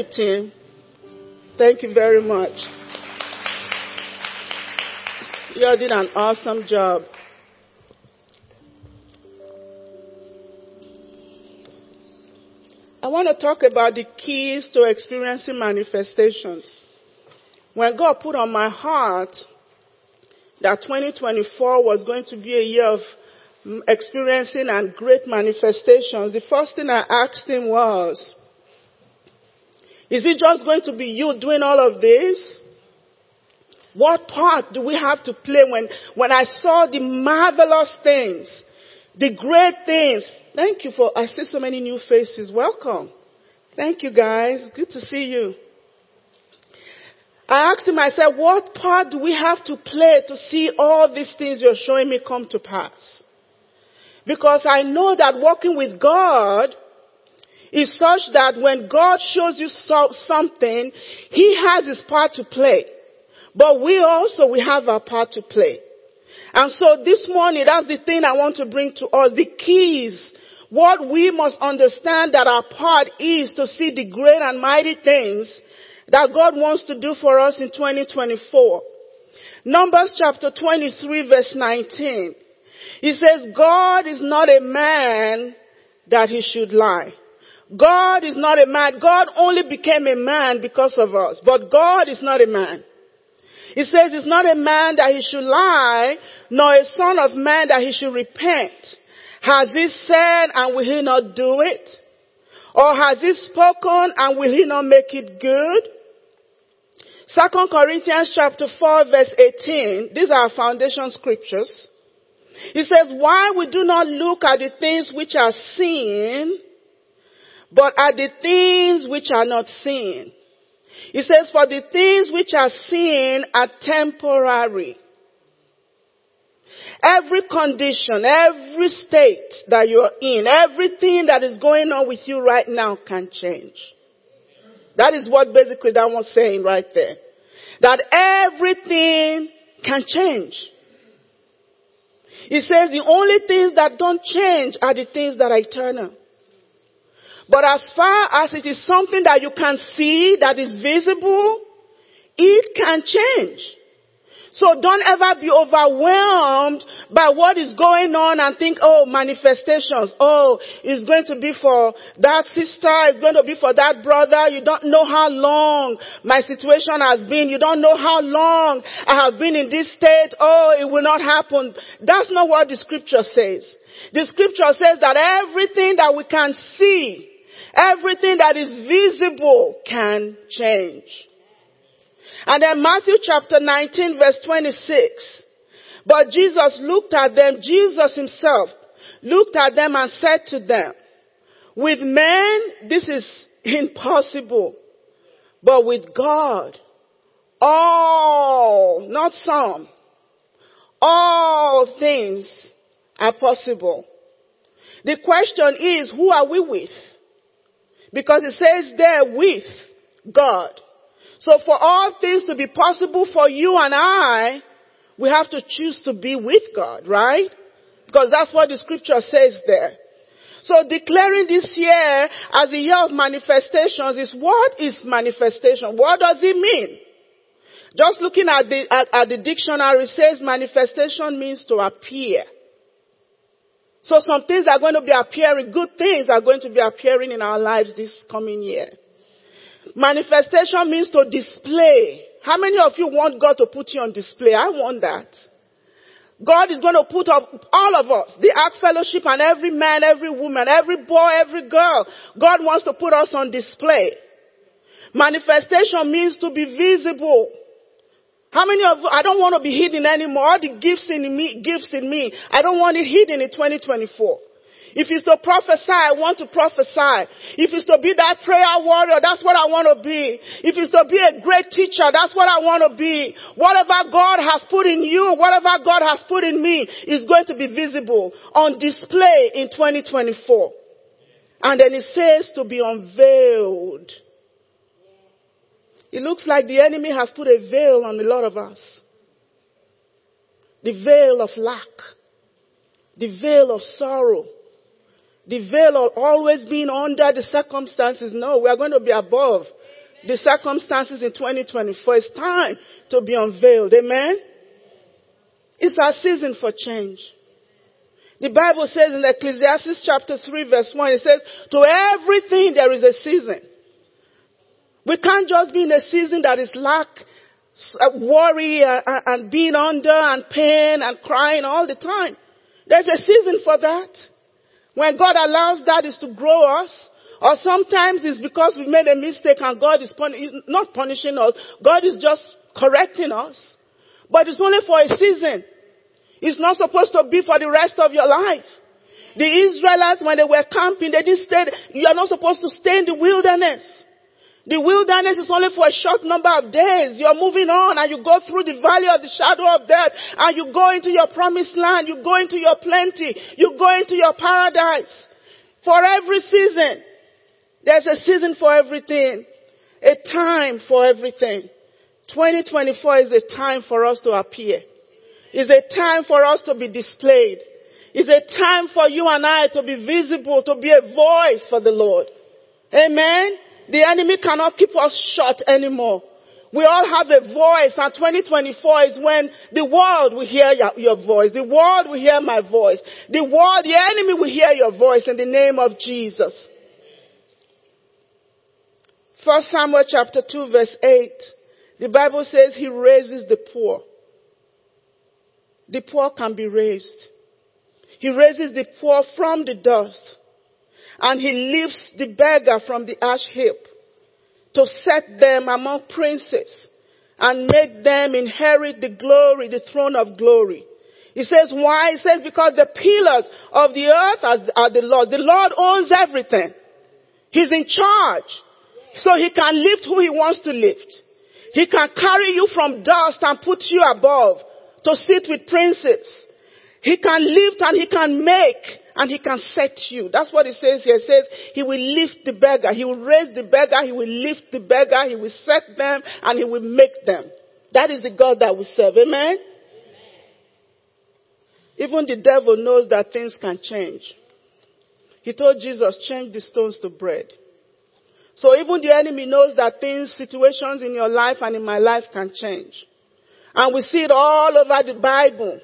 you, team. Thank you very much. You all did an awesome job. I want to talk about the keys to experiencing manifestations. When God put on my heart that 2024 was going to be a year of mm, experiencing and great manifestations, the first thing I asked him was, is it just going to be you doing all of this? What part do we have to play when, when I saw the marvelous things, the great things? Thank you for, I see so many new faces. Welcome. Thank you guys. Good to see you. I asked him, I said, what part do we have to play to see all these things you're showing me come to pass? Because I know that working with God is such that when God shows you so, something, He has His part to play. But we also, we have our part to play. And so this morning, that's the thing I want to bring to us, the keys. What we must understand that our part is to see the great and mighty things that God wants to do for us in 2024. Numbers chapter 23 verse 19. He says, God is not a man that he should lie. God is not a man. God only became a man because of us. But God is not a man. He says he's not a man that he should lie, nor a son of man that he should repent. Has he said and will he not do it? Or has he spoken and will he not make it good? Second Corinthians chapter 4 verse 18. These are our foundation scriptures. He says, why we do not look at the things which are seen, but at the things which are not seen. He says, for the things which are seen are temporary. Every condition, every state that you're in, everything that is going on with you right now can change. That is what basically that was saying right there. That everything can change. He says the only things that don't change are the things that are eternal. But as far as it is something that you can see, that is visible, it can change. So don't ever be overwhelmed by what is going on and think, oh, manifestations. Oh, it's going to be for that sister. It's going to be for that brother. You don't know how long my situation has been. You don't know how long I have been in this state. Oh, it will not happen. That's not what the scripture says. The scripture says that everything that we can see, everything that is visible can change. And then Matthew chapter 19 verse 26. But Jesus looked at them, Jesus himself looked at them and said to them, with men this is impossible, but with God, all, not some, all things are possible. The question is, who are we with? Because it says there with God. So for all things to be possible for you and I, we have to choose to be with God, right? Because that's what the scripture says there. So declaring this year as a year of manifestations is what is manifestation? What does it mean? Just looking at the, at, at the dictionary says manifestation means to appear. So some things are going to be appearing, good things are going to be appearing in our lives this coming year. Manifestation means to display. How many of you want God to put you on display? I want that. God is going to put up all of us, the Ark Fellowship and every man, every woman, every boy, every girl. God wants to put us on display. Manifestation means to be visible. How many of I don't want to be hidden anymore. All the gifts in me, gifts in me, I don't want it hidden in 2024. If it's to prophesy, I want to prophesy. If it's to be that prayer warrior, that's what I want to be. If it's to be a great teacher, that's what I want to be. Whatever God has put in you, whatever God has put in me is going to be visible on display in 2024. And then it says to be unveiled. It looks like the enemy has put a veil on a lot of us. The veil of lack. The veil of sorrow the veil of always being under the circumstances. No, we are going to be above. the circumstances in 2024. It's time to be unveiled. Amen? It's our season for change. The Bible says in Ecclesiastes chapter 3 verse 1, it says, to everything there is a season. We can't just be in a season that is lack, uh, worry and, and being under and pain and crying all the time. There's a season for that. When God allows that is to grow us, or sometimes it's because we made a mistake and God is not punishing us. God is just correcting us. But it's only for a season. It's not supposed to be for the rest of your life. The Israelites, when they were camping, they didn't stay, you are not supposed to stay in the wilderness. The wilderness is only for a short number of days. You're moving on and you go through the valley of the shadow of death and you go into your promised land. You go into your plenty. You go into your paradise. For every season. There's a season for everything. A time for everything. 2024 is a time for us to appear. It's a time for us to be displayed. It's a time for you and I to be visible, to be a voice for the Lord. Amen. The enemy cannot keep us shut anymore. We all have a voice and 2024 is when the world will hear your, voice. The world will hear my voice. The world, the enemy will hear your voice in the name of Jesus. First Samuel chapter 2 verse 8. The Bible says he raises the poor. The poor can be raised. He raises the poor from the dust and he lifts the beggar from the ash heap to set them among princes and make them inherit the glory, the throne of glory. He says why? He says because the pillars of the earth are the Lord. The Lord owns everything. He's in charge. So he can lift who he wants to lift. He can carry you from dust and put you above to sit with princes. He can lift and he can make and he can set you. That's what he says here. It says he will lift the beggar. He will raise the beggar. He will lift the beggar. He will set them and he will make them. That is the God that we serve. Amen? Amen. Even the devil knows that things can change. He told Jesus, change the stones to bread. So even the enemy knows that things, situations in your life and in my life can change. And we see it all over the Bible.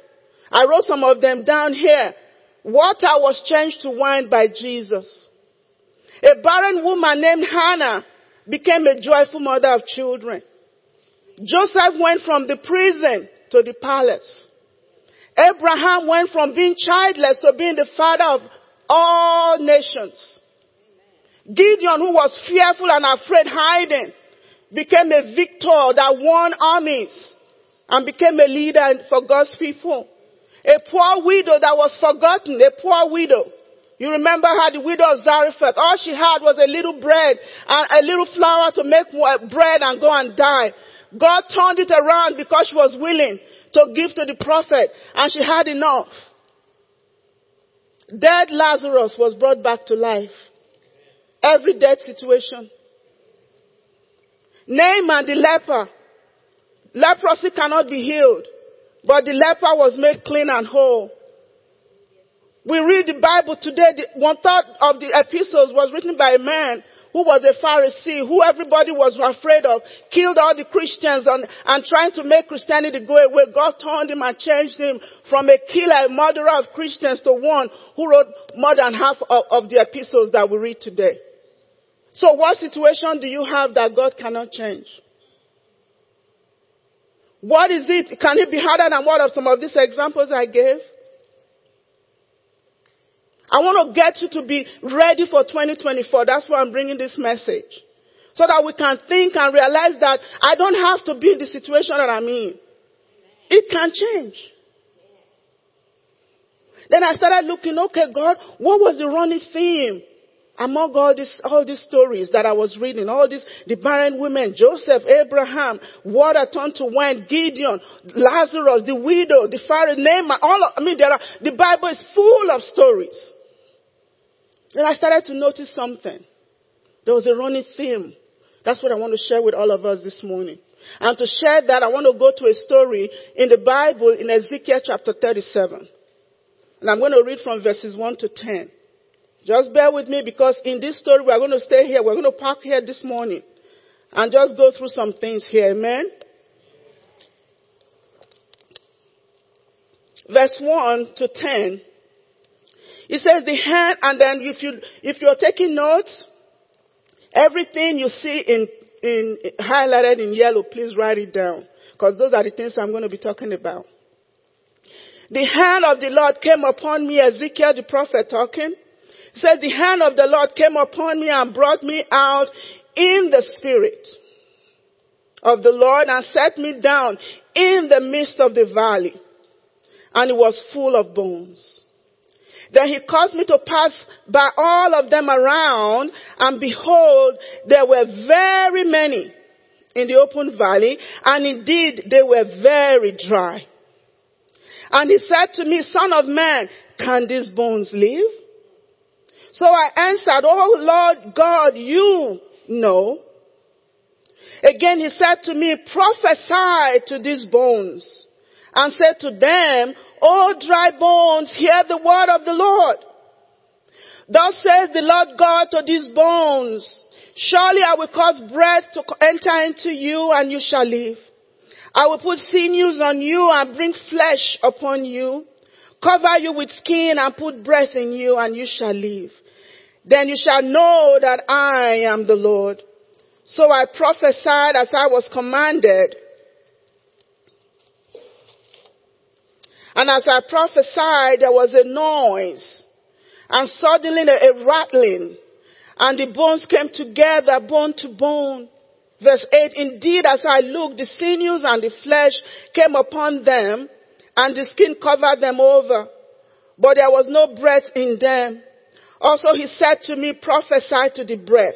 I wrote some of them down here. Water was changed to wine by Jesus. A barren woman named Hannah became a joyful mother of children. Joseph went from the prison to the palace. Abraham went from being childless to being the father of all nations. Gideon, who was fearful and afraid, hiding, became a victor that won armies and became a leader for God's people. A poor widow that was forgotten, a poor widow. You remember how the widow of Zarephath, all she had was a little bread and a little flour to make bread and go and die. God turned it around because she was willing to give to the prophet and she had enough. Dead Lazarus was brought back to life. Every dead situation. Naaman the leper. Leprosy cannot be healed. But the leper was made clean and whole. We read the Bible today, the, one third of the epistles was written by a man who was a Pharisee, who everybody was afraid of, killed all the Christians and, and trying to make Christianity go away. God turned him and changed him from a killer, a murderer of Christians to one who wrote more than half of, of the epistles that we read today. So what situation do you have that God cannot change? What is it? Can it be harder than what of some of these examples I gave? I want to get you to be ready for 2024. That's why I'm bringing this message. So that we can think and realize that I don't have to be in the situation that I'm in. It can change. Then I started looking, okay, God, what was the running theme among all these, all these stories that I was reading, all these, the barren women, Joseph, Abraham, water turned to wine, Gideon, Lazarus, the widow, the Pharaoh, Naaman, all of, I mean, there are, the Bible is full of stories. And I started to notice something. There was a running theme. That's what I want to share with all of us this morning. And to share that, I want to go to a story in the Bible in Ezekiel chapter 37. And I'm going to read from verses 1 to 10. Just bear with me because in this story we're going to stay here. We're going to park here this morning. and just go through some things here. Amen. Verse 1 to 10. It says the hand, and then if you, if you're taking notes, everything you see in, in, highlighted in yellow, please write it down. Because those are the things I'm going to be talking about. The hand of the Lord came upon me, Ezekiel the prophet talking. Said the hand of the Lord came upon me and brought me out in the spirit of the Lord and set me down in the midst of the valley. And it was full of bones. Then he caused me to pass by all of them around and behold, there were very many in the open valley and indeed they were very dry. And he said to me, son of man, can these bones live? So I answered, oh Lord God, you know. Again he said to me, prophesy to these bones and said to them, O dry bones, hear the word of the Lord. Thus says the Lord God to these bones, surely I will cause breath to enter into you and you shall live. I will put sinews on you and bring flesh upon you, cover you with skin and put breath in you and you shall live. Then you shall know that I am the Lord. So I prophesied as I was commanded. And as I prophesied, there was a noise and suddenly a rattling and the bones came together bone to bone. Verse 8, indeed as I looked, the sinews and the flesh came upon them and the skin covered them over, but there was no breath in them. Also he said to me, prophesy to the breath.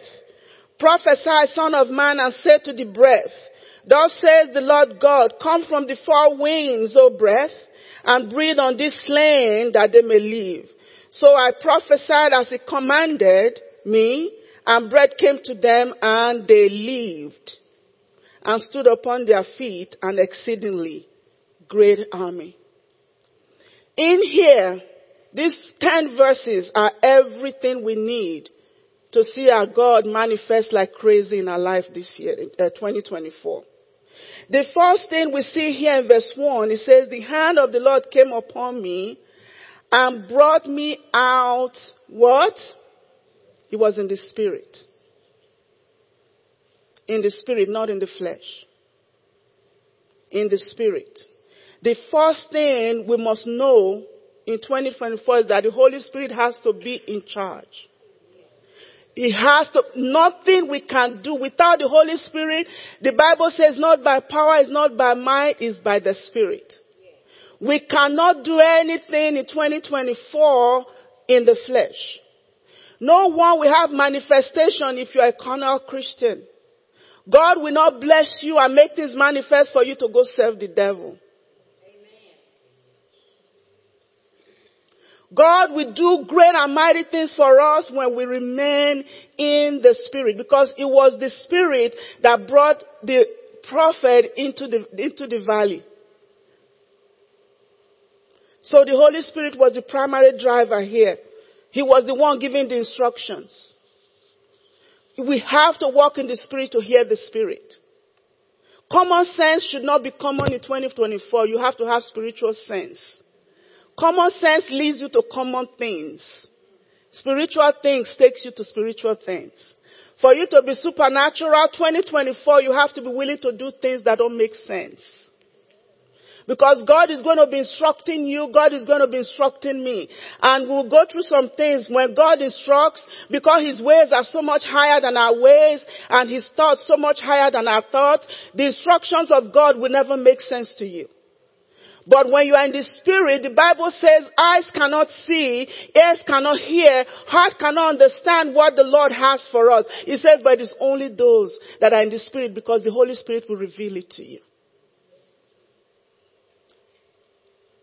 Prophesy, son of man, and say to the breath, Thus says the Lord God, come from the four winds, O breath, and breathe on this slain that they may live. So I prophesied as he commanded me, and breath came to them, and they lived, and stood upon their feet, an exceedingly great army. In here, these ten verses are everything we need to see our God manifest like crazy in our life this year, uh, 2024. The first thing we see here in verse 1, it says, the hand of the Lord came upon me and brought me out what? He was in the spirit. In the spirit, not in the flesh. In the spirit. The first thing we must know in 2024 is that the Holy Spirit has to be in charge. He has to, nothing we can do without the Holy Spirit. The Bible says not by power, it's not by might, it's by the Spirit. We cannot do anything in 2024 in the flesh. No one will have manifestation if you are a carnal Christian. God will not bless you and make this manifest for you to go serve the devil. God will do great and mighty things for us when we remain in the Spirit because it was the Spirit that brought the prophet into the, into the valley. So the Holy Spirit was the primary driver here. He was the one giving the instructions. We have to walk in the Spirit to hear the Spirit. Common sense should not be common in 2024. You have to have spiritual sense. Common sense leads you to common things. Spiritual things takes you to spiritual things. For you to be supernatural 2024, you have to be willing to do things that don't make sense. Because God is going to be instructing you, God is going to be instructing me. And we'll go through some things when God instructs, because His ways are so much higher than our ways, and His thoughts so much higher than our thoughts, the instructions of God will never make sense to you. But when you are in the spirit, the Bible says eyes cannot see, ears cannot hear, heart cannot understand what the Lord has for us. He says, but it's only those that are in the spirit because the Holy Spirit will reveal it to you.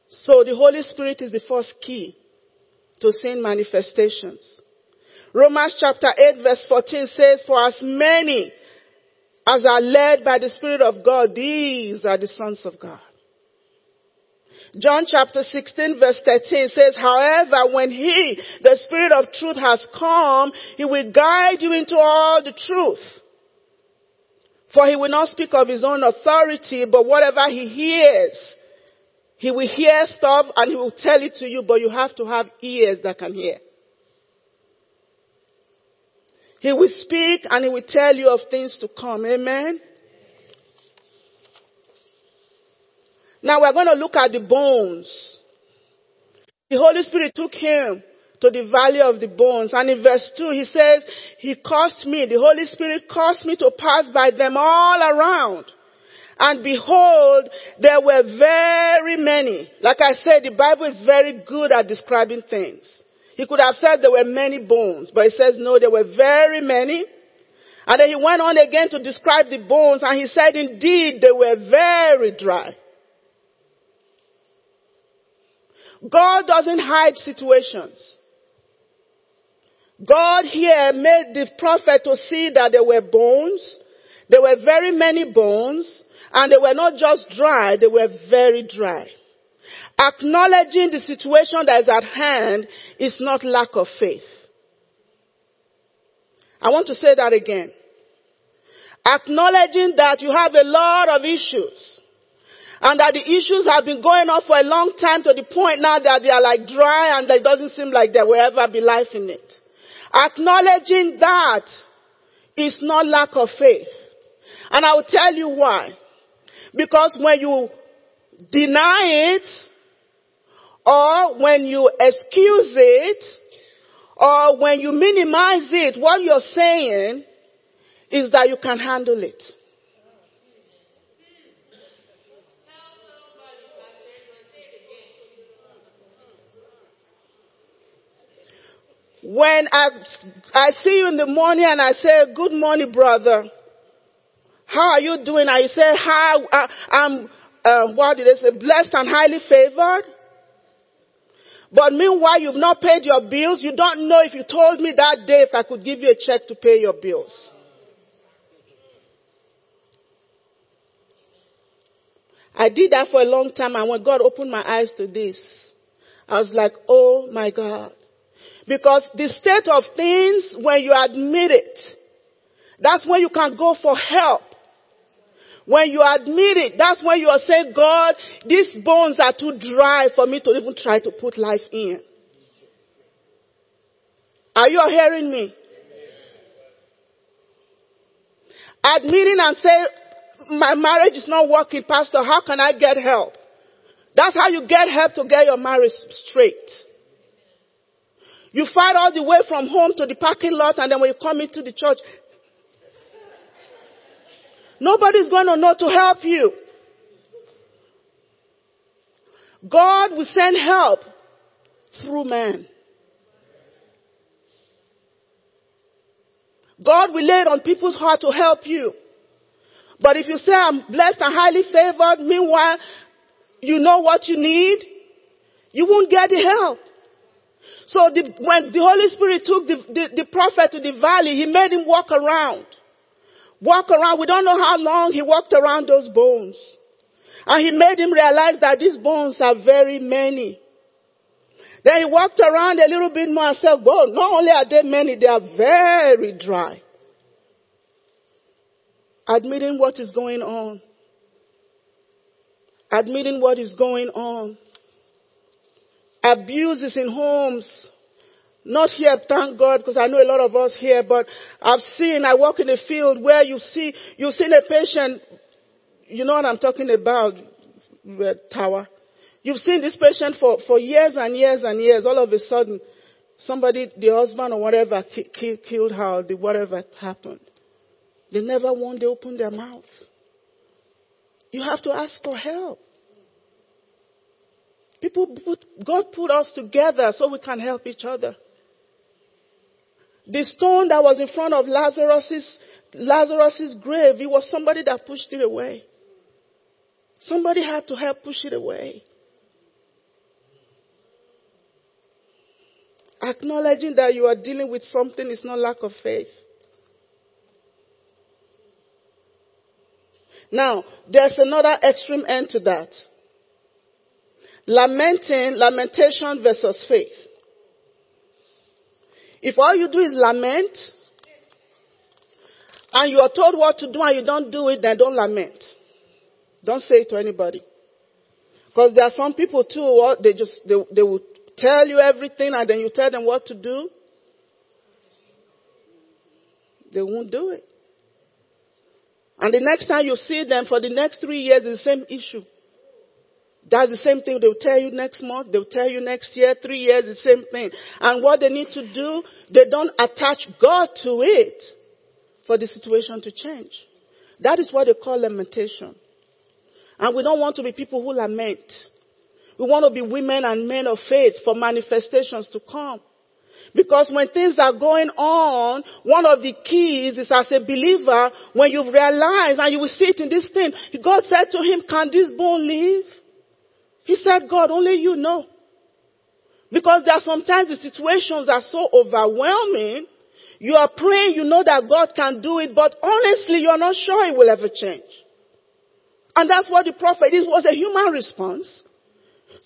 So the Holy Spirit is the first key to seeing manifestations. Romans chapter 8 verse 14 says, for as many as are led by the Spirit of God, these are the sons of God. John chapter 16 verse 13 says, however, when he, the spirit of truth has come, he will guide you into all the truth. For he will not speak of his own authority, but whatever he hears, he will hear stuff and he will tell it to you, but you have to have ears that can hear. He will speak and he will tell you of things to come. Amen. Now we're going to look at the bones. The Holy Spirit took him to the valley of the bones. And in verse 2, he says, He caused me, the Holy Spirit caused me to pass by them all around. And behold, there were very many. Like I said, the Bible is very good at describing things. He could have said there were many bones, but he says no, there were very many. And then he went on again to describe the bones and he said indeed they were very dry. God doesn't hide situations. God here made the prophet to see that there were bones. There were very many bones and they were not just dry, they were very dry. Acknowledging the situation that is at hand is not lack of faith. I want to say that again. Acknowledging that you have a lot of issues and that the issues have been going on for a long time to the point now that they are like dry and it doesn't seem like there will ever be life in it. Acknowledging that is not lack of faith. And I will tell you why. Because when you deny it, or when you excuse it, or when you minimize it, what you're saying is that you can handle it. When I, I see you in the morning and I say, good morning, brother. How are you doing? And you say, how, uh, I'm, uh, what did they say, blessed and highly favored. But meanwhile, you've not paid your bills. You don't know if you told me that day if I could give you a check to pay your bills. I did that for a long time and when God opened my eyes to this, I was like, oh my God. Because the state of things, when you admit it, that's when you can go for help. When you admit it, that's when you are saying, God, these bones are too dry for me to even try to put life in. Are you hearing me? Admitting and say, my marriage is not working, pastor, how can I get help? That's how you get help to get your marriage straight. You fight all the way from home to the parking lot and then when you come into the church, nobody's going to know to help you. God will send help through man. God will lay it on people's heart to help you. But if you say I'm blessed and highly favored, meanwhile, you know what you need, you won't get the help. So the, when the Holy Spirit took the, the, the prophet to the valley, he made him walk around. Walk around. We don't know how long he walked around those bones. And he made him realize that these bones are very many. Then he walked around a little bit more and said, well, not only are they many, they are very dry. Admitting what is going on. Admitting what is going on. Abuses in homes. Not here, thank God, because I know a lot of us here, but I've seen, I walk in a field where you see, you've seen a patient, you know what I'm talking about, uh, tower. You've seen this patient for, for years and years and years. All of a sudden, somebody, the husband or whatever, ki- killed her, the whatever happened. They never want to open their mouth. You have to ask for help. People put, God put us together so we can help each other. The stone that was in front of Lazarus's, Lazarus's grave, it was somebody that pushed it away. Somebody had to help push it away. Acknowledging that you are dealing with something is not lack of faith. Now, there's another extreme end to that. Lamenting, lamentation versus faith. If all you do is lament, and you are told what to do and you don't do it, then don't lament. Don't say it to anybody. Because there are some people too, they just, they, they will tell you everything and then you tell them what to do. They won't do it. And the next time you see them for the next three years, the same issue. That's the same thing they'll tell you next month, they'll tell you next year, three years, the same thing. And what they need to do, they don't attach God to it for the situation to change. That is what they call lamentation. And we don't want to be people who lament. We want to be women and men of faith for manifestations to come. Because when things are going on, one of the keys is as a believer, when you realize and you will see it in this thing, God said to him, can this bone live? He said, God, only you know. Because there are sometimes the situations are so overwhelming, you are praying, you know that God can do it, but honestly, you're not sure it will ever change. And that's what the prophet, it was a human response.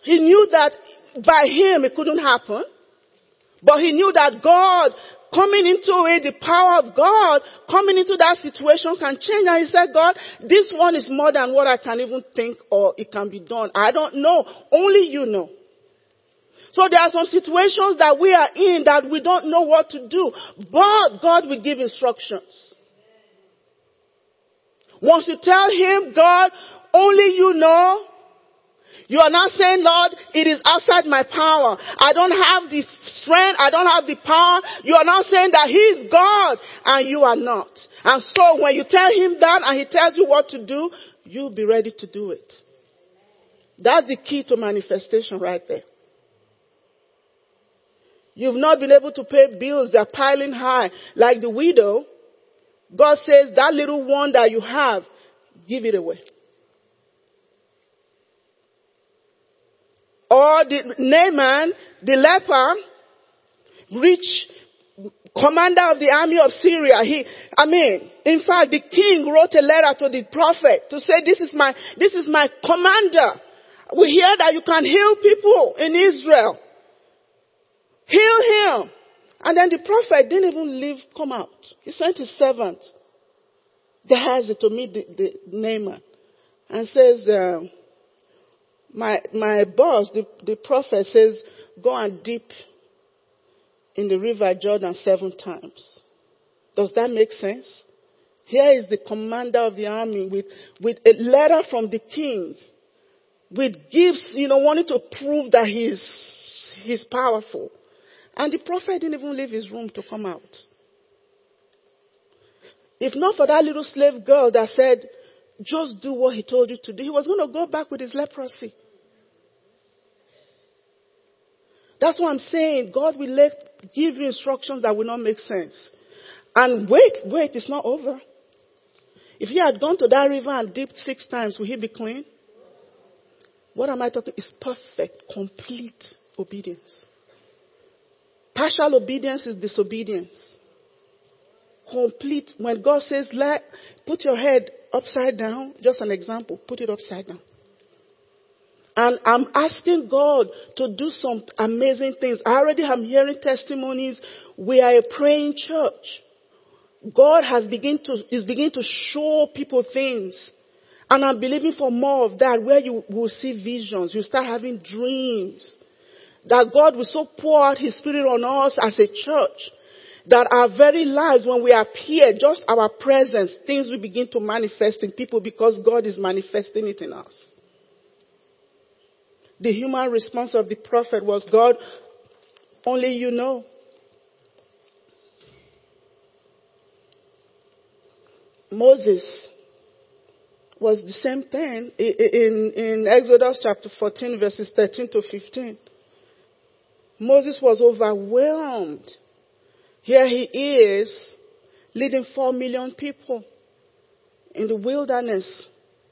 He knew that by him it couldn't happen. But he knew that God coming into it, the power of God coming into that situation can change. And he said, God, this one is more than what I can even think or it can be done. I don't know. Only you know. So there are some situations that we are in that we don't know what to do, but God will give instructions. Once you tell him, God, only you know, you are not saying, Lord, it is outside my power. I don't have the strength. I don't have the power. You are not saying that He is God and you are not. And so when you tell Him that and He tells you what to do, you'll be ready to do it. That's the key to manifestation right there. You've not been able to pay bills. They're piling high. Like the widow, God says that little one that you have, give it away. Or the Naaman, the leper, rich commander of the army of Syria. He, I mean, in fact, the king wrote a letter to the prophet to say, this is my, this is my commander. We hear that you can heal people in Israel. Heal him. And then the prophet didn't even leave, come out. He sent his servant, Gehazi, to meet the, the Naaman and says, uh, my, my boss, the, the prophet says, go and dip in the river Jordan seven times. Does that make sense? Here is the commander of the army with, with a letter from the king, with gifts, you know, wanting to prove that he's, he's powerful. And the prophet didn't even leave his room to come out. If not for that little slave girl that said, just do what he told you to do, he was going to go back with his leprosy. That's what I'm saying. God will let, give you instructions that will not make sense. And wait, wait, it's not over. If he had gone to that river and dipped six times, would he be clean? What am I talking? It's perfect, complete obedience. Partial obedience is disobedience. Complete, when God says, let, put your head upside down, just an example, put it upside down. And I'm asking God to do some amazing things. I already am hearing testimonies. We are a praying church. God has begin to, is beginning to show people things. And I'm believing for more of that where you will see visions. You start having dreams. That God will so pour out His Spirit on us as a church that our very lives, when we appear, just our presence, things will begin to manifest in people because God is manifesting it in us. The human response of the prophet was, God, only you know. Moses was the same thing in, in Exodus chapter 14 verses 13 to 15. Moses was overwhelmed. Here he is leading four million people in the wilderness,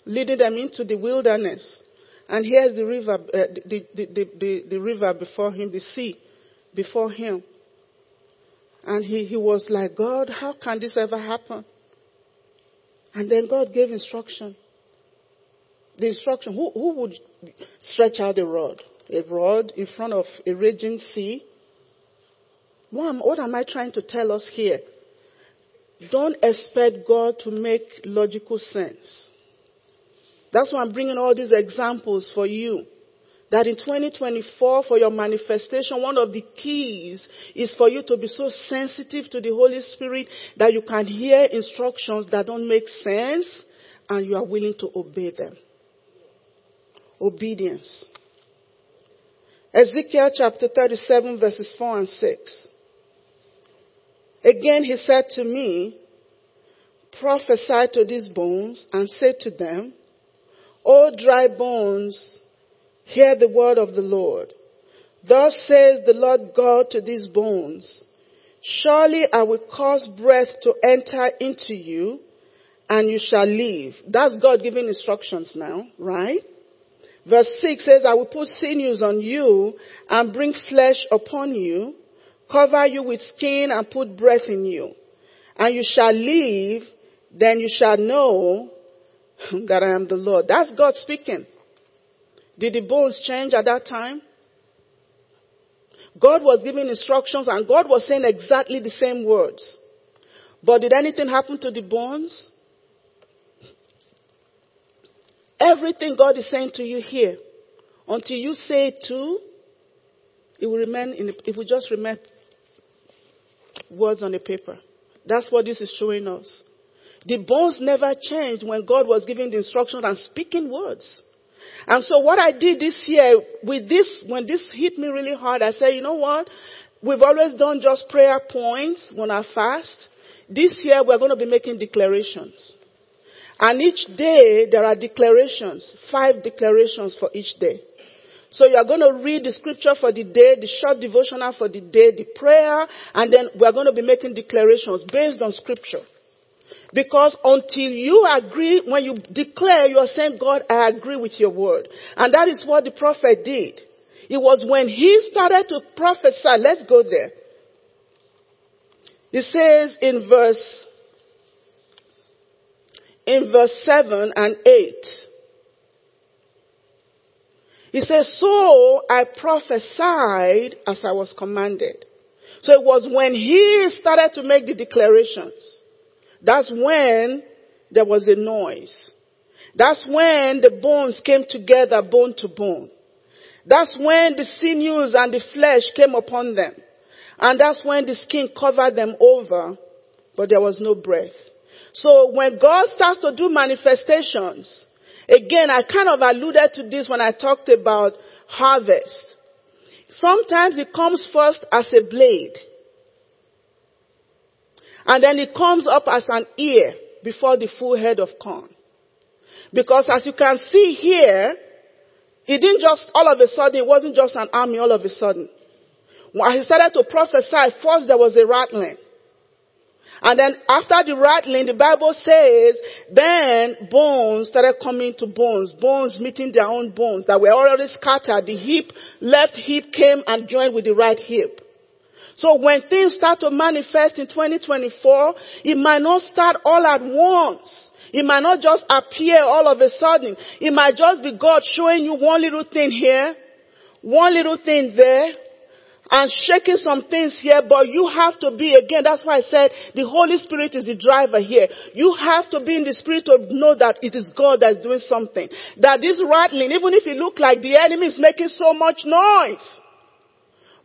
leading them into the wilderness. And here's the river, uh, the, the, the, the, river before him, the sea before him. And he, he was like, God, how can this ever happen? And then God gave instruction. The instruction, who, who would stretch out a rod? A rod in front of a raging sea? What am, what am I trying to tell us here? don't expect God to make logical sense. That's why I'm bringing all these examples for you. That in 2024, for your manifestation, one of the keys is for you to be so sensitive to the Holy Spirit that you can hear instructions that don't make sense and you are willing to obey them. Obedience. Ezekiel chapter 37 verses 4 and 6. Again he said to me, prophesy to these bones and say to them, O dry bones, hear the word of the Lord. Thus says the Lord God to these bones, Surely I will cause breath to enter into you and you shall live. That's God giving instructions now, right? Verse 6 says, I will put sinews on you and bring flesh upon you, cover you with skin and put breath in you. And you shall live, then you shall know that I am the Lord. That's God speaking. Did the bones change at that time? God was giving instructions and God was saying exactly the same words. But did anything happen to the bones? Everything God is saying to you here, until you say it too, it will remain in, it will just remain words on the paper. That's what this is showing us. The bones never changed when God was giving the instructions and speaking words. And so what I did this year with this, when this hit me really hard, I said, you know what? We've always done just prayer points when I fast. This year we're going to be making declarations. And each day there are declarations, five declarations for each day. So you are going to read the scripture for the day, the short devotional for the day, the prayer, and then we are going to be making declarations based on scripture. Because until you agree, when you declare, you are saying, God, I agree with your word. And that is what the prophet did. It was when he started to prophesy. Let's go there. It says in verse, in verse 7 and 8. He says, So I prophesied as I was commanded. So it was when he started to make the declarations. That's when there was a noise. That's when the bones came together bone to bone. That's when the sinews and the flesh came upon them. And that's when the skin covered them over, but there was no breath. So when God starts to do manifestations, again, I kind of alluded to this when I talked about harvest. Sometimes it comes first as a blade. And then it comes up as an ear before the full head of corn. Because as you can see here, it didn't just all of a sudden, it wasn't just an army all of a sudden. When he started to prophesy, first there was a rattling. And then after the rattling, the Bible says, then bones started coming to bones, bones meeting their own bones that were already scattered. The hip, left hip came and joined with the right hip. So when things start to manifest in 2024, it might not start all at once. It might not just appear all of a sudden. It might just be God showing you one little thing here, one little thing there, and shaking some things here, but you have to be, again, that's why I said the Holy Spirit is the driver here. You have to be in the Spirit to know that it is God that's doing something. That this rattling, even if it look like the enemy is making so much noise,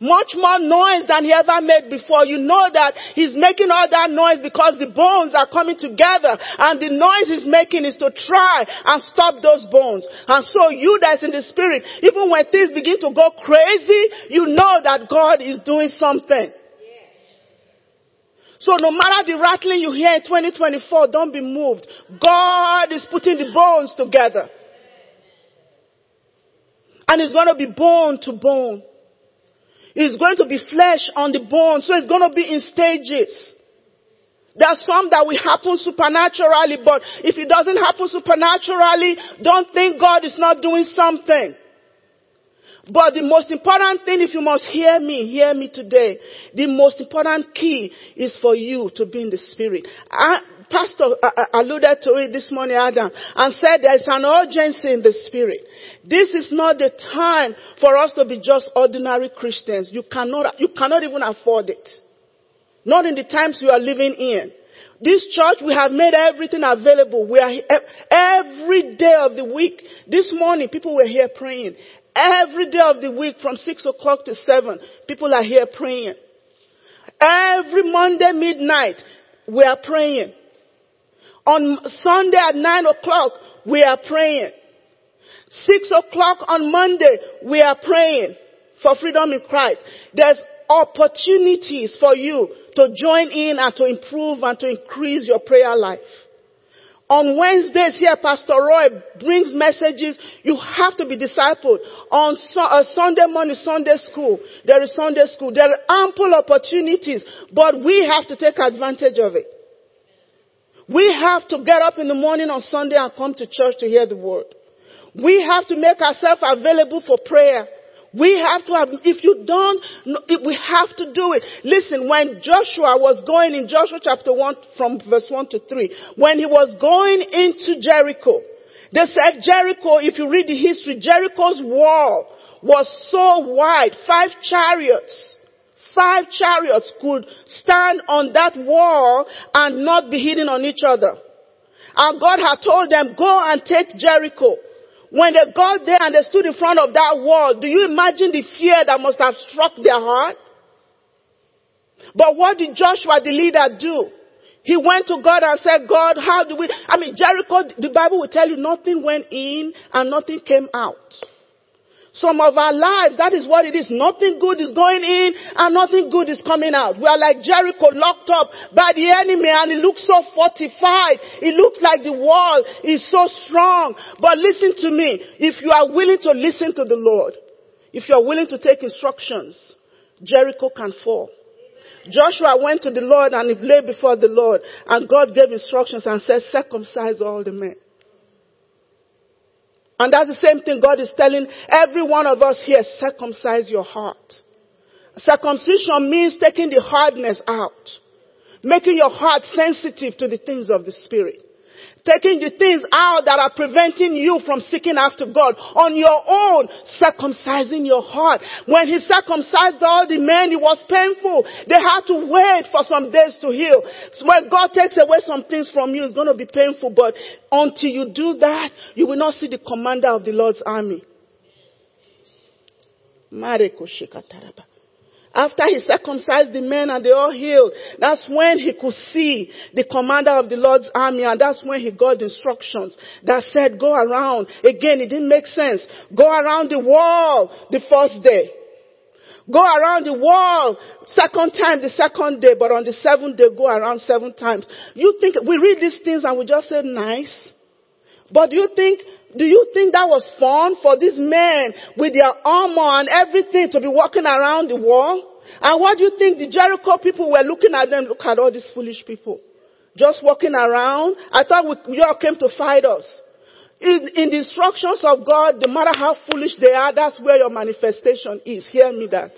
much more noise than he ever made before. You know that he's making all that noise because the bones are coming together and the noise he's making is to try and stop those bones. And so you that's in the spirit, even when things begin to go crazy, you know that God is doing something. So no matter the rattling you hear in 2024, don't be moved. God is putting the bones together. And it's going to be bone to bone. It's going to be flesh on the bone. So it's going to be in stages. There are some that will happen supernaturally, but if it doesn't happen supernaturally, don't think God is not doing something. But the most important thing, if you must hear me, hear me today. The most important key is for you to be in the spirit. I, Pastor uh, uh, alluded to it this morning, Adam, and said there is an urgency in the spirit. This is not the time for us to be just ordinary Christians. You cannot, you cannot even afford it. Not in the times we are living in. This church, we have made everything available. We are every day of the week. This morning, people were here praying. Every day of the week from 6 o'clock to 7, people are here praying. Every Monday midnight, we are praying. On Sunday at 9 o'clock, we are praying. 6 o'clock on Monday, we are praying for freedom in Christ. There's opportunities for you to join in and to improve and to increase your prayer life. On Wednesdays here, Pastor Roy brings messages. You have to be discipled. On uh, Sunday morning, Sunday school, there is Sunday school. There are ample opportunities, but we have to take advantage of it. We have to get up in the morning on Sunday and come to church to hear the word. We have to make ourselves available for prayer. We have to have, if you don't, we have to do it. Listen, when Joshua was going in Joshua chapter 1 from verse 1 to 3, when he was going into Jericho, they said Jericho, if you read the history, Jericho's wall was so wide, five chariots, five chariots could stand on that wall and not be hidden on each other. And God had told them, go and take Jericho. When they got there and they stood in front of that wall, do you imagine the fear that must have struck their heart? But what did Joshua, the leader, do? He went to God and said, God, how do we, I mean, Jericho, the Bible will tell you nothing went in and nothing came out. Some of our lives, that is what it is. Nothing good is going in and nothing good is coming out. We are like Jericho locked up by the enemy and it looks so fortified. It looks like the wall is so strong. But listen to me. If you are willing to listen to the Lord, if you are willing to take instructions, Jericho can fall. Joshua went to the Lord and he lay before the Lord and God gave instructions and said, circumcise all the men. And that's the same thing God is telling every one of us here, circumcise your heart. Circumcision means taking the hardness out. Making your heart sensitive to the things of the Spirit. Taking the things out that are preventing you from seeking after God on your own, circumcising your heart. When he circumcised all the men, it was painful. They had to wait for some days to heal. So when God takes away some things from you, it's going to be painful, but until you do that, you will not see the commander of the Lord's army. After he circumcised the men and they all healed, that's when he could see the commander of the Lord's army and that's when he got instructions that said go around. Again, it didn't make sense. Go around the wall the first day. Go around the wall second time the second day, but on the seventh day go around seven times. You think, we read these things and we just say nice. But you think, do you think that was fun for these men with their armor and everything to be walking around the wall? And what do you think the Jericho people were looking at them? Look at all these foolish people. Just walking around. I thought we, you all came to fight us. In, in the instructions of God, no matter how foolish they are, that's where your manifestation is. Hear me that.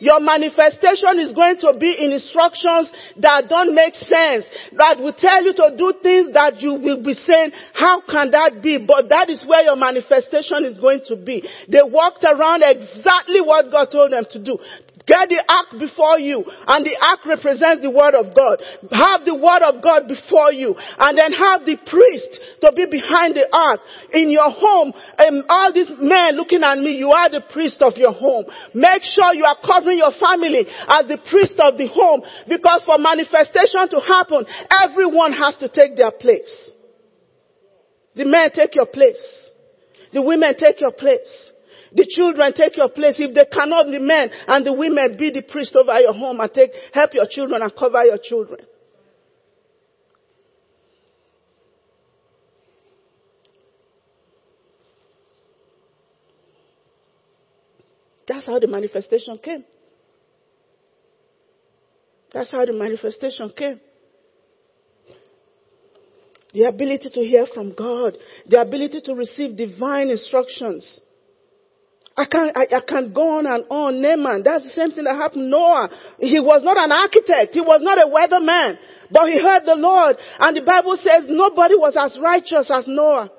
Your manifestation is going to be in instructions that don't make sense, that will tell you to do things that you will be saying, how can that be? But that is where your manifestation is going to be. They walked around exactly what God told them to do. Get the ark before you, and the ark represents the word of God. Have the word of God before you, and then have the priest to be behind the ark. In your home, and all these men looking at me, you are the priest of your home. Make sure you are covering your family as the priest of the home, because for manifestation to happen, everyone has to take their place. The men take your place. The women take your place. The children take your place. If they cannot, the men and the women be the priest over your home and take, help your children and cover your children. That's how the manifestation came. That's how the manifestation came. The ability to hear from God, the ability to receive divine instructions. I can't, I, I can't go on and on. Naaman, that's the same thing that happened Noah. He was not an architect. He was not a weatherman. But he heard the Lord. And the Bible says nobody was as righteous as Noah.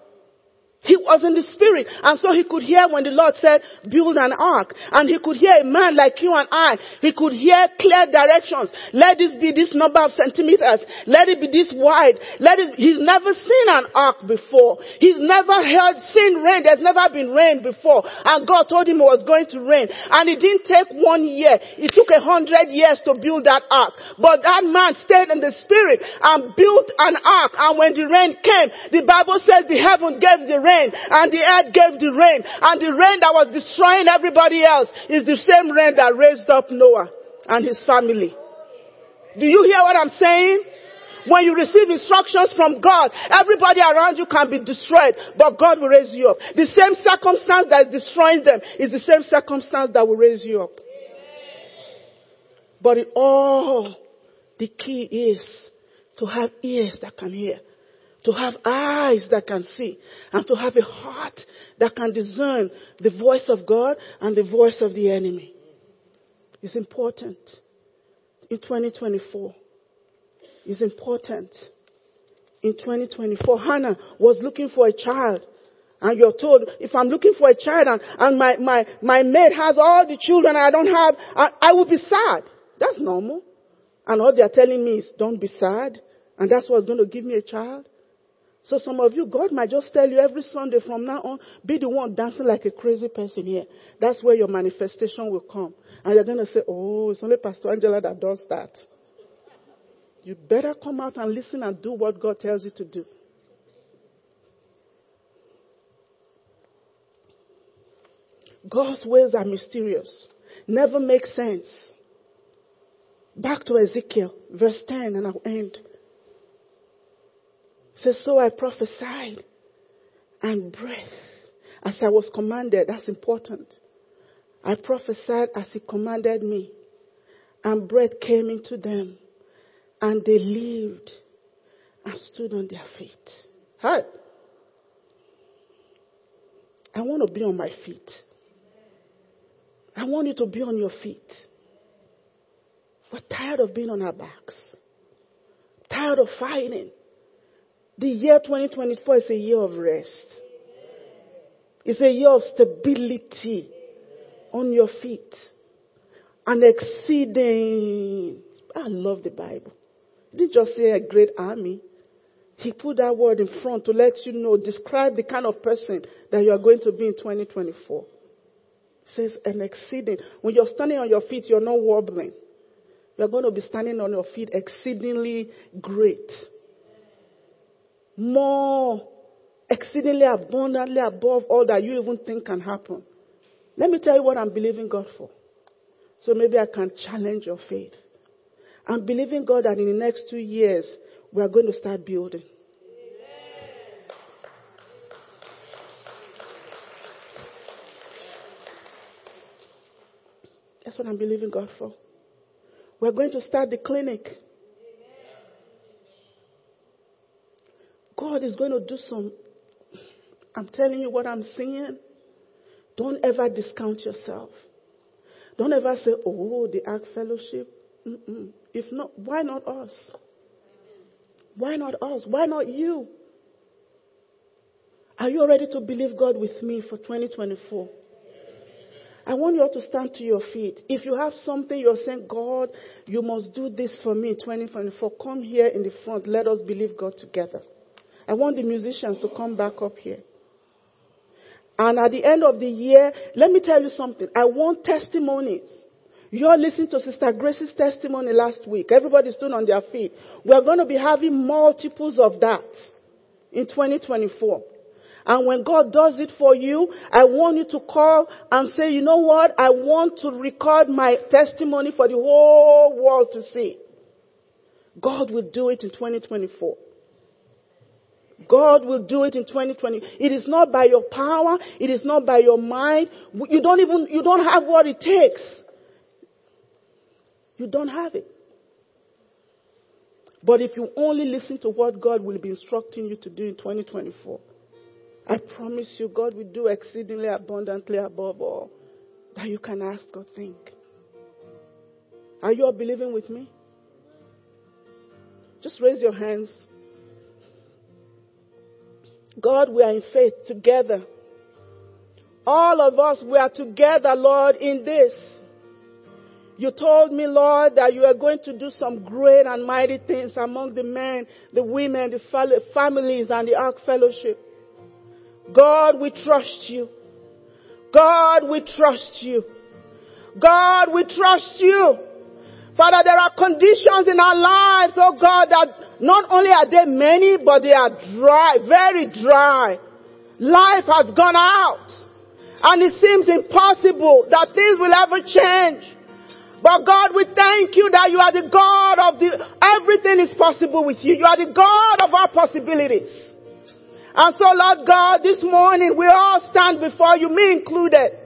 He was in the spirit. And so he could hear when the Lord said, build an ark. And he could hear a man like you and I. He could hear clear directions. Let this be this number of centimeters. Let it be this wide. Let it, he's never seen an ark before. He's never heard, seen rain. There's never been rain before. And God told him it was going to rain. And it didn't take one year. It took a hundred years to build that ark. But that man stayed in the spirit and built an ark. And when the rain came, the Bible says the heaven gave the rain rain and the earth gave the rain and the rain that was destroying everybody else is the same rain that raised up Noah and his family. Do you hear what I'm saying? When you receive instructions from God, everybody around you can be destroyed, but God will raise you up. The same circumstance that is destroying them is the same circumstance that will raise you up. But it all, the key is to have ears that can hear to have eyes that can see, and to have a heart that can discern the voice of God and the voice of the enemy. It's important in 2024. It's important in 2024. Hannah was looking for a child. And you're told, if I'm looking for a child and, and my, my, my maid has all the children I don't have, I, I will be sad. That's normal. And all they're telling me is, don't be sad. And that's what's going to give me a child. So some of you, God might just tell you every Sunday from now on, be the one dancing like a crazy person here. That's where your manifestation will come. And you're going to say, oh, it's only Pastor Angela that does that. You better come out and listen and do what God tells you to do. God's ways are mysterious, never make sense. Back to Ezekiel, verse 10, and I'll end says, So I prophesied and breath as I was commanded. That's important. I prophesied as he commanded me, and breath came into them, and they lived and stood on their feet. Hi. I want to be on my feet. I want you to be on your feet. We're tired of being on our backs. Tired of fighting. The year 2024 is a year of rest. It's a year of stability on your feet. And exceeding. I love the Bible. He didn't just say a great army. He put that word in front to let you know, describe the kind of person that you are going to be in 2024. It says an exceeding. When you're standing on your feet, you're not wobbling. You're going to be standing on your feet exceedingly great more exceedingly abundantly above all that you even think can happen. Let me tell you what I'm believing God for. So maybe I can challenge your faith. I'm believing God that in the next two years, we are going to start building. That's what I'm believing God for. We're going to start the clinic. God is going to do some. I'm telling you what I'm seeing. Don't ever discount yourself. Don't ever say, oh, the Ark Fellowship. Mm-mm. If not, why not us? Why not us? Why not you? Are you ready to believe God with me for 2024? I want you all to stand to your feet. If you have something you're saying, God, you must do this for me 2024, come here in the front. Let us believe God together. I want the musicians to come back up here. And at the end of the year, let me tell you something. I want testimonies. You're listening to Sister Grace's testimony last week. Everybody stood on their feet. We're going to be having multiples of that in 2024. And when God does it for you, I want you to call and say, you know what? I want to record my testimony for the whole world to see. God will do it in 2024. God will do it in 2020. It is not by your power. It is not by your mind. You don't even, you don't have what it takes. You don't have it. But if you only listen to what God will be instructing you to do in 2024, I promise you God will do exceedingly abundantly above all that you can ask or think. Are you all believing with me? Just raise your hands God, we are in faith together. All of us, we are together, Lord, in this. You told me, Lord, that you are going to do some great and mighty things among the men, the women, the families, and the Ark Fellowship. God, we trust you. God, we trust you. God, we trust you. Father, there are conditions in our lives, oh God, that not only are they many, but they are dry, very dry. Life has gone out. And it seems impossible that things will ever change. But God, we thank you that you are the God of the, everything is possible with you. You are the God of our possibilities. And so Lord God, this morning we all stand before you, me included.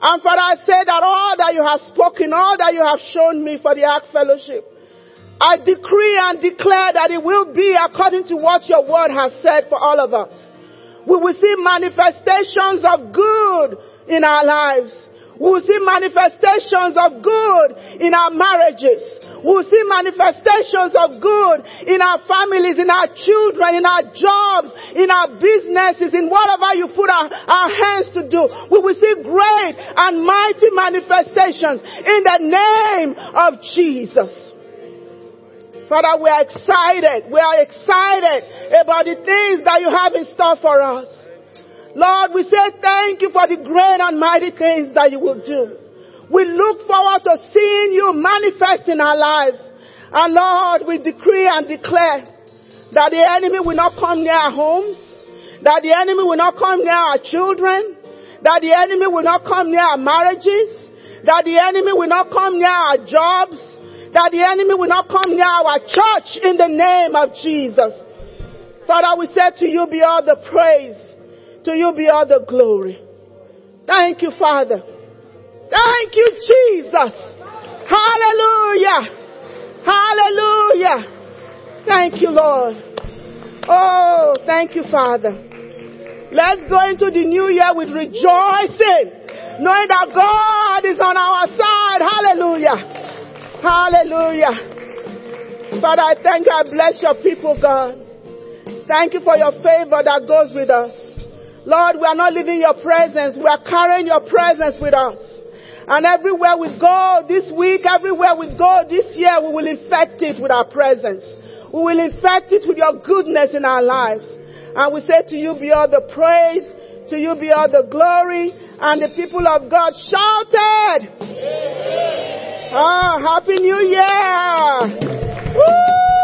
And Father, I say that all that you have spoken, all that you have shown me for the Ark Fellowship, I decree and declare that it will be according to what your word has said for all of us. We will see manifestations of good in our lives. We will see manifestations of good in our marriages. We will see manifestations of good in our families, in our children, in our jobs, in our businesses, in whatever you put our, our hands to do. We will see great and mighty manifestations in the name of Jesus. Father, we are excited. We are excited about the things that you have in store for us. Lord, we say thank you for the great and mighty things that you will do. We look forward to seeing you manifest in our lives. And Lord, we decree and declare that the enemy will not come near our homes, that the enemy will not come near our children, that the enemy will not come near our marriages, that the enemy will not come near our jobs, that the enemy will not come near our church in the name of Jesus. Father, we say to you be all the praise. To you be all the glory. Thank you, Father. Thank you, Jesus. Hallelujah. Hallelujah. Thank you, Lord. Oh, thank you, Father. Let's go into the new year with rejoicing, knowing that God is on our side. Hallelujah. Hallelujah. Father, I thank you. I bless your people, God. Thank you for your favor that goes with us. Lord, we are not leaving your presence. We are carrying your presence with us. And everywhere we go this week, everywhere we go this year, we will infect it with our presence. We will infect it with your goodness in our lives. And we say to you be all the praise, to you be all the glory, and the people of God shouted, Ah, Happy New Year! Woo!